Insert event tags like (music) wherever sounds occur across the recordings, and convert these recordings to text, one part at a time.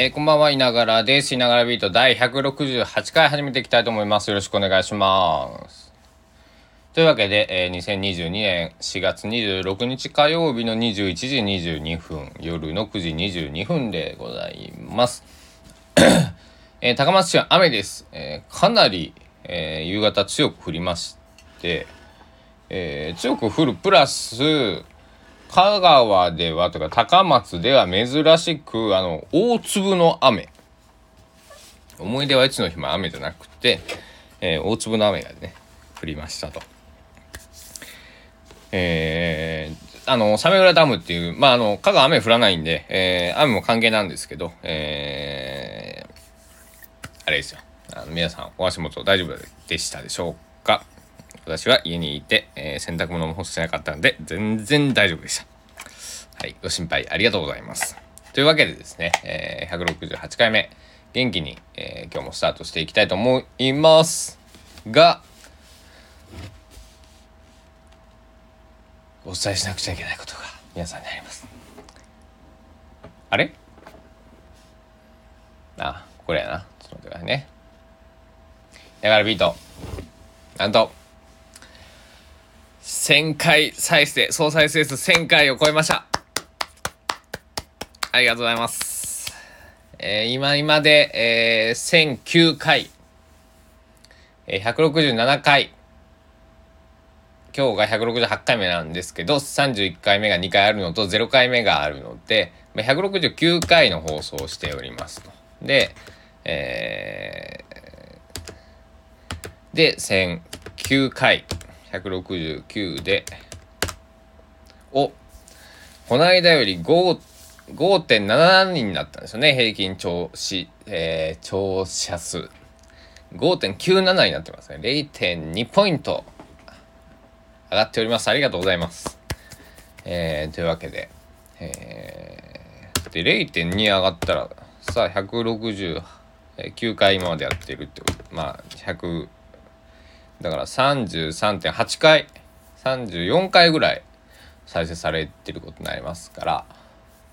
えー、こんばんは、いながらです。いながらビート第168回始めていきたいと思います。よろしくお願いします。というわけで、えー、2022年4月26日火曜日の21時22分、夜の9時22分でございます。(coughs) えー、高松市は雨です。えー、かなり、えー、夕方強く降りまして、えー、強く降るプラス、香川ではとか高松では珍しくあの大粒の雨。思い出はいつの日も雨じゃなくて、えー、大粒の雨がね降りましたと。えー、あの鮫浦ダムっていうまああの香川雨降らないんで、えー、雨も関係なんですけど、えー、あれですよ。あの皆さんお足元大丈夫でしたでしょうか？私は家にいて、えー、洗濯物も干してなかったので、全然大丈夫でした。はい、ご心配ありがとうございます。というわけでですね、えー、168回目、元気に、えー、今日もスタートしていきたいと思いますが、お伝えしなくちゃいけないことが皆さんにあります。あれ？あ、これやな。ちょっと待ってくださいね。だからビート。なんと、1000回再生、総再生数1000回を超えました。ありがとうございます。えー、今今で、えー、1009回、えー、167回、今日が168回目なんですけど、31回目が2回あるのと0回目があるので、169回の放送をしておりますと。で、えー、で、1009回。169で、お、この間より5.77人になったんですよね。平均聴視、えー、聴者数。5.97になってますね。0.2ポイント上がっております。ありがとうございます。えー、というわけで、えー、で、0.2上がったら、さあ、169回今までやってるってこと。まあ、100、だから33.8回34回ぐらい再生されてることになりますから、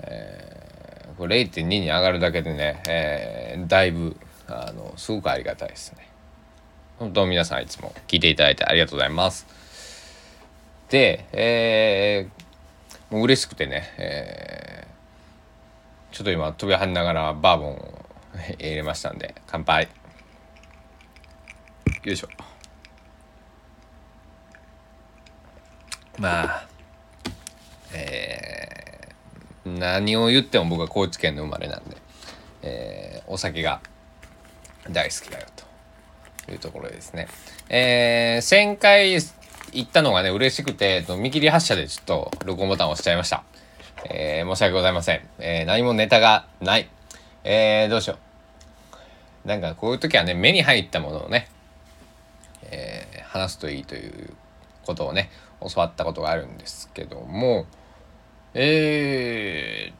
えー、これ0.2に上がるだけでね、えー、だいぶあのすごくありがたいですね。本当皆さんいつも聞いていただいてありがとうございます。で、えー、もう嬉しくてね、えー、ちょっと今飛び跳ねながらバーボンを (laughs) 入れましたんで乾杯よいしょまあえー、何を言っても僕は高知県の生まれなんで、えー、お酒が大好きだよというところですね。えー、旋回行ったのがね嬉しくて見切り発車でちょっと録音ボタンを押しちゃいました。えー、申し訳ございません。えー、何もネタがない。えー、どうしよう。なんかこういう時はね目に入ったものをね、えー、話すといいということをね教わったことがあるんですけどもえ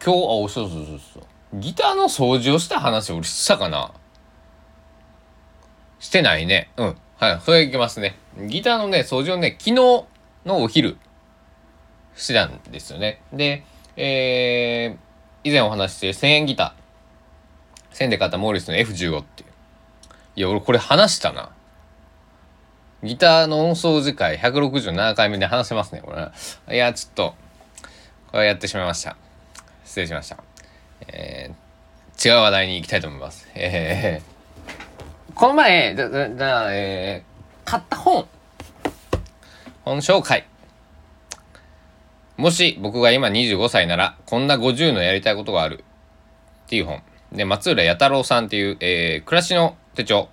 ー、今日あそうそうそうそうギターの掃除をした話を俺したかな？してないね。うん。はい。それいきますね。ギターのね掃除をね昨日のお昼してたんですよね。でえー、以前お話しして1000円ギター。1000で買ったモーリスの F15 っていう。いや俺これ話したな。ギターの音掃除会167回目で話せますね、これ。いや、ちょっと、これやってしまいました。失礼しました。えー、違う話題に行きたいと思います。えー、この前、だ、だ、だえー、買った本。本紹介。もし僕が今25歳なら、こんな50のやりたいことがある。っていう本。で、松浦弥太郎さんっていう、えー、暮らしの手帳。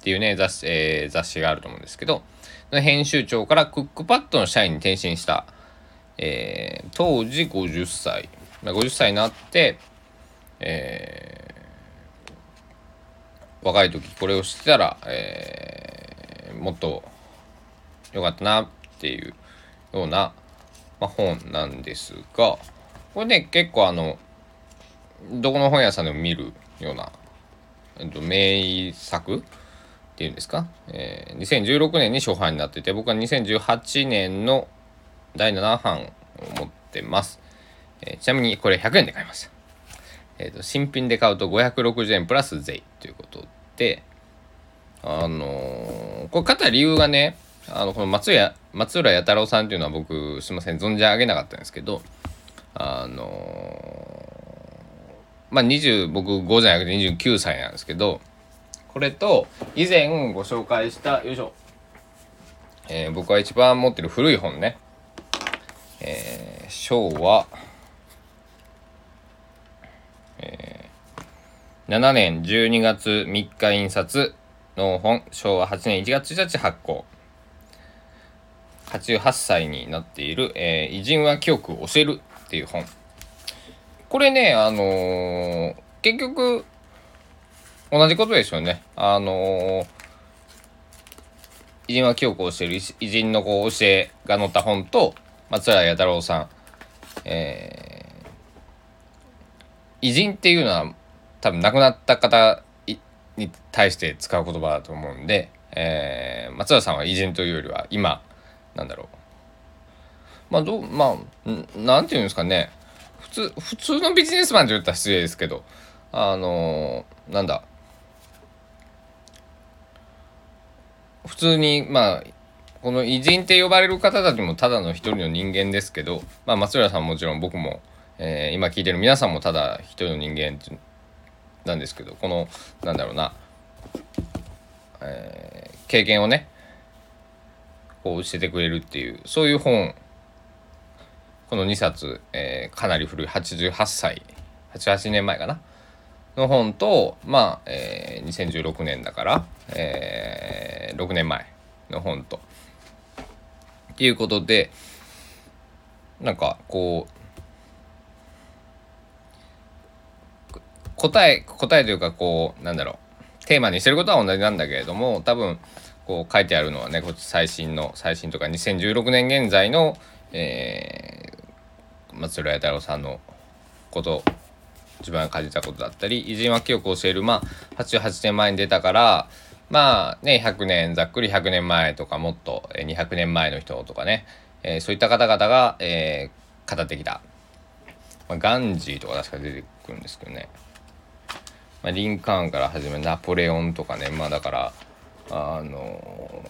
っていうね、雑誌、えー、雑誌があると思うんですけど、編集長からクックパッドの社員に転身した、えー、当時50歳、まあ50歳になって、えー、若い時これを知ってたら、えー、もっと良かったなっていうような、まあ、本なんですが、これね、結構あの、どこの本屋さんでも見るような、えっと、名作っていうんですか、えー、2016年に初版になってて僕は2018年の第7版を持ってます、えー、ちなみにこれ100円で買いました。えーと、新品で買うと560円プラス税ということであのー、これ買った理由がねあのこの松屋松浦弥太郎さんっていうのは僕すいません存じ上げなかったんですけどあのー、まあ20僕5じゃなくて29歳なんですけどこれと以前ご紹介したよいしょ、えー、僕が一番持ってる古い本ね、えー、昭和、えー、7年12月3日印刷の本昭和8年1月1日発行。88歳になっている、えー、偉人は記憶を教えるっていう本。これねあのー、結局同じことですよね。あのー、偉人は記憶をしている偉人のこう教えが載った本と松浦弥太郎さん、えー、偉人っていうのは多分亡くなった方に対して使う言葉だと思うんで、えー、松浦さんは偉人というよりは今なんだろうまあどうまあなんていうんですかね普通普通のビジネスマンと言ったら失礼ですけどあのー、なんだ普通にまあこの偉人って呼ばれる方たちもただの一人の人間ですけど、まあ、松浦さんもちろん僕も、えー、今聞いてる皆さんもただ一人の人間なんですけどこのなんだろうな、えー、経験をねこう教えてくれるっていうそういう本この2冊、えー、かなり古い88歳88年前かな？の本とまあ、えー、2016年だから、えー、6年前の本と。っていうことでなんかこう答え答えというかこうなんだろうテーマにしてることは同じなんだけれども多分こう書いてあるのはねこっち最新の最新とか2016年現在の、えー、松浦弥太郎さんのこと自分が感じたことだったり偉人は記憶を教えるまあ88年前に出たからまあね100年ざっくり100年前とかもっと200年前の人とかね、えー、そういった方々が、えー、語ってきた、まあ、ガンジーとか確か出てくるんですけどね、まあ、リンカーンから始めナポレオンとかね。まあだからあの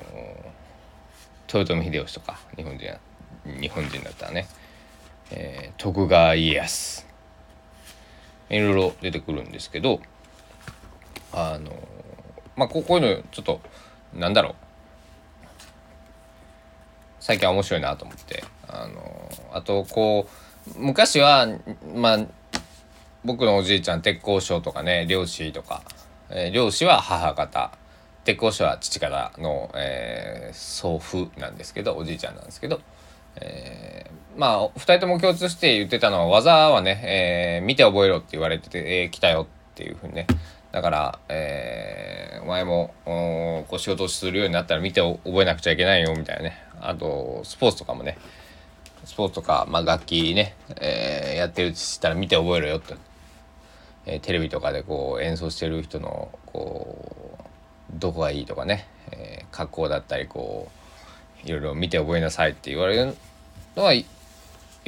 ー、豊臣秀吉とか日本人日本人だったらね、えー、徳川家康。いろいろ出てくるんですけどあのまあこういうのちょっとなんだろう。最近は面白いなと思って。あのあとこう昔はまあ僕のおじいちゃん鉄工所とかね漁師とか、えー、漁師は母方。鉄工所は父方の、えー、祖父なんですけどおじいちゃんなんですけど。えー、まあ2人とも共通して言ってたのは技はね、えー、見て覚えろって言われてて、えー、来たよっていうふうにねだから、えー、お前もこう仕事をするようになったら見て覚えなくちゃいけないよみたいなね。あとスポーツとかもね。スポーツとか、まあ、楽器ね、えー、やってるしたら見て覚えろよって、えー、テレビとかでこう演奏してる人のこうどこがいいとかね、えー、格好だったりこういろいろ見て覚えなさいって言われるのは言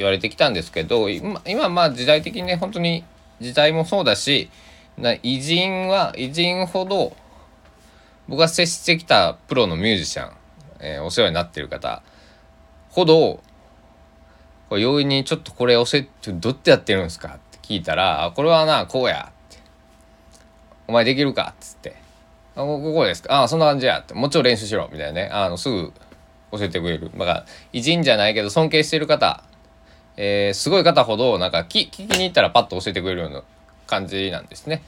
われてきたんですけど今今まあ時代的にね本当に時代もそうだしな偉人は偉人ほど僕が接してきたプロのミュージシャン、えー、お世話になってる方ほどこ容易にちょっとこれ教えてどってやってるんですかって聞いたら「これはなこうや」って「お前できるか?」っつって「あここですかああそんな感じや」って「もうちょい練習しろ」みたいなねあのすぐ教えてくれる。だから、偉人じゃないけど尊敬してる方、えー、すごい方ほど、なんか聞きに行ったらパッと教えてくれるような感じなんですね。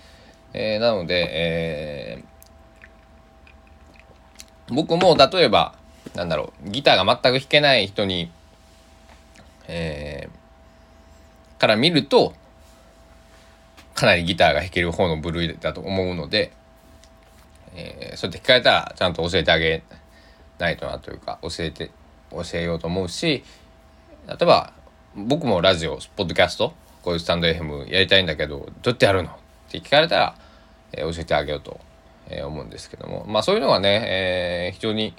えー、なので、えー、僕も例えば、なんだろう、ギターが全く弾けない人に、えー、から見ると、かなりギターが弾ける方の部類だと思うので、えー、そうやって聞かれたらちゃんと教えてあげないとなというか教えて教えようと思うし例えば僕もラジオポッドキャストこういうスタンド FM やりたいんだけどどうやってやるの？って聞かれたら、えー、教えてあげようと、えー、思うんですけども。まあそういうのがね、えー、非常に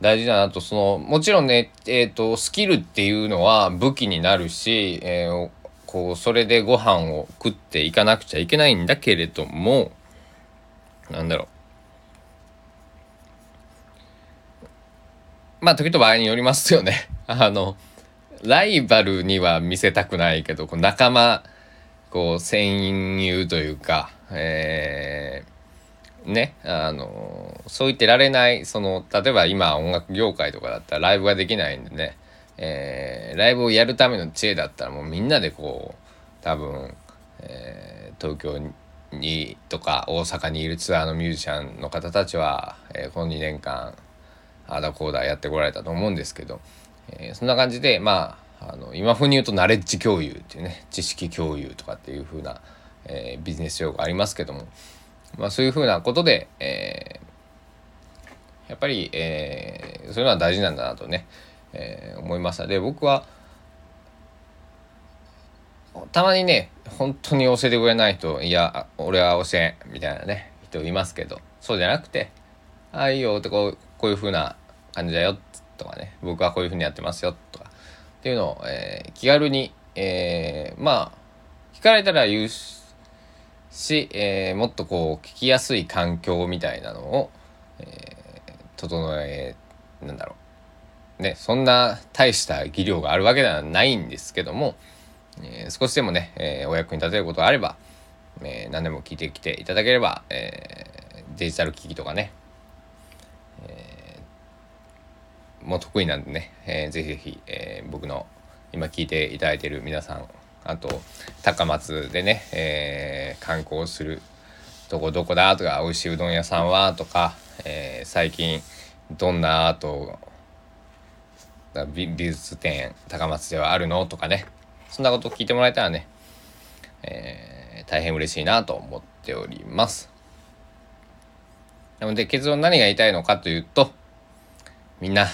大事だなと。そのもちろんね、えーと、スキルっていうのは武器になるし、えー、ここうそれでご飯を食っていかなくちゃいけないんだけれどもなんだろう。まあ時と場合によりますよね。(laughs) あのライバルには見せたくないけどこう仲間こう戦友というか、えー、ねあのそう言ってられないその例えば今音楽業界とかだったらライブができないんでね、えー、ライブをやるための知恵だったらもうみんなでこう多分、えー、東京にとか大阪にいるツアーのミュージシャンの方たちは、えー、この2年間あだこうだやってこられたと思うんですけどえー、そんな感じでまああの今風に言うとナレッジ共有っていうね知識共有とかっていう風な、えー、ビジネス用語ありますけども、まあ、そういう風なことで、えー、やっぱり、えー、そういうのは大事なんだなとね、えー、思いました。で僕はたまにね本当に教えてくれない人いや俺は教えんみたいなね人いますけどそうじゃなくて「ああいいよ」ってこうこういう風な感じだよっとかね僕はこういうふうにやってますよとか。っていうのを、えー、気軽に、えー、まあ聞かれたら言うし、えー、もっとこう聞きやすい環境みたいなのを、え整えなんだろう。ねそんな大した技量があるわけではないんですけども、え少しでもね、えお役に立てることがあれば、え何でも聞いてきていただければ、えデジタル機器とかねも得意なんでね、えー、ぜひぜひ、えー、僕の今聞いていただいている皆さんあと高松でね、えー、観光するとこどこだとか美味しいうどん屋さんはとか、えー、最近どんなアート美美術展高松ではあるのとかねそんなこと聞いてもらえたらね、えー、大変嬉しいなと思っております。なので結論何が言いたいのかというとみんな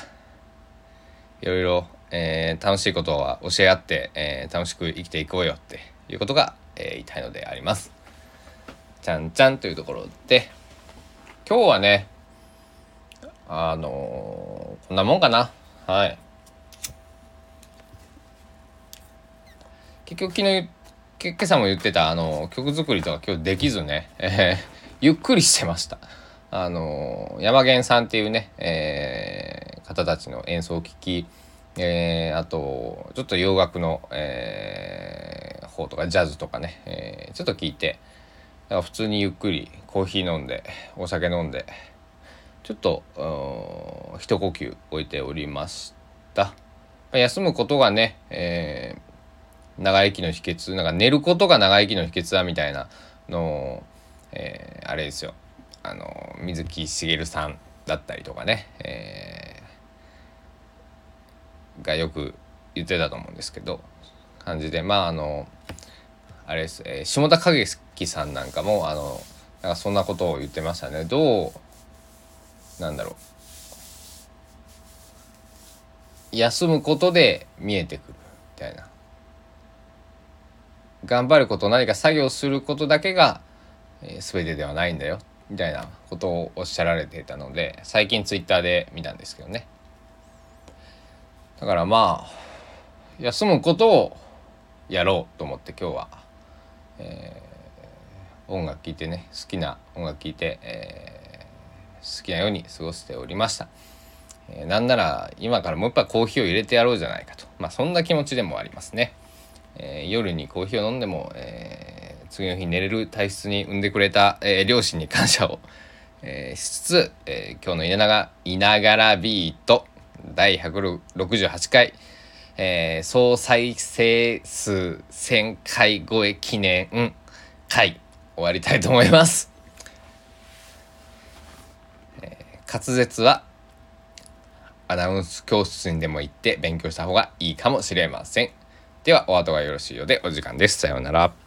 いろいろ、えー、楽しいことは教え合って、えー、楽しく生きていこうよっていうことが、えー、言いたいのであります。ちゃんちゃんというところで。今日はねあのこんなもんかな。はい。結局昨日今朝も言ってたあの曲作りとか今日できずね、えー、ゆっくりしてました。あの山源さんっていうね、えー方たちの演奏を聴き、えー、あとちょっと洋楽の、えー、方とかジャズとかね、えー、ちょっと聞いて普通にゆっくりコーヒー飲んでお酒飲んでちょっと一呼吸置いておりました。休むことがね、えー、長生きの秘訣なんか寝ることが長生きの秘訣だみたいなのえー、あれですよ。あの水木しげるさんだったりとかね、えーがよく言ってたと思うんですけど感じでまああのあれです、えー、下田景樹さんなんかもあのなんかそんなことを言ってましたね。どうなんだろう。休むことで見えてくるみたいな。頑張ること何か作業することだけが、えー、全てではないんだよみたいなことをおっしゃられていたので最近ツイッターで見たんですけどね。だからまあ休むことをやろうと思って今日は、えー、音楽聴いてね好きな音楽聴いて、えー、好きなように過ごしておりました、えー、なんなら今からもう一杯コーヒーを入れてやろうじゃないかと。まあそんな気持ちでもありますね、えー、夜にコーヒーを飲んでも、えー、次の日寝れる体質に産んでくれた、えー、両親に感謝を、えー、しつつ、えー、今日の稲長いながらビート。第168回、えー、総再生数1000回超え記念会終わりたいと思います。えー、滑舌はアナウンス教室にでも行って勉強した方がいいかもしれません。ではお後がよろしいようでお時間です。さようなら。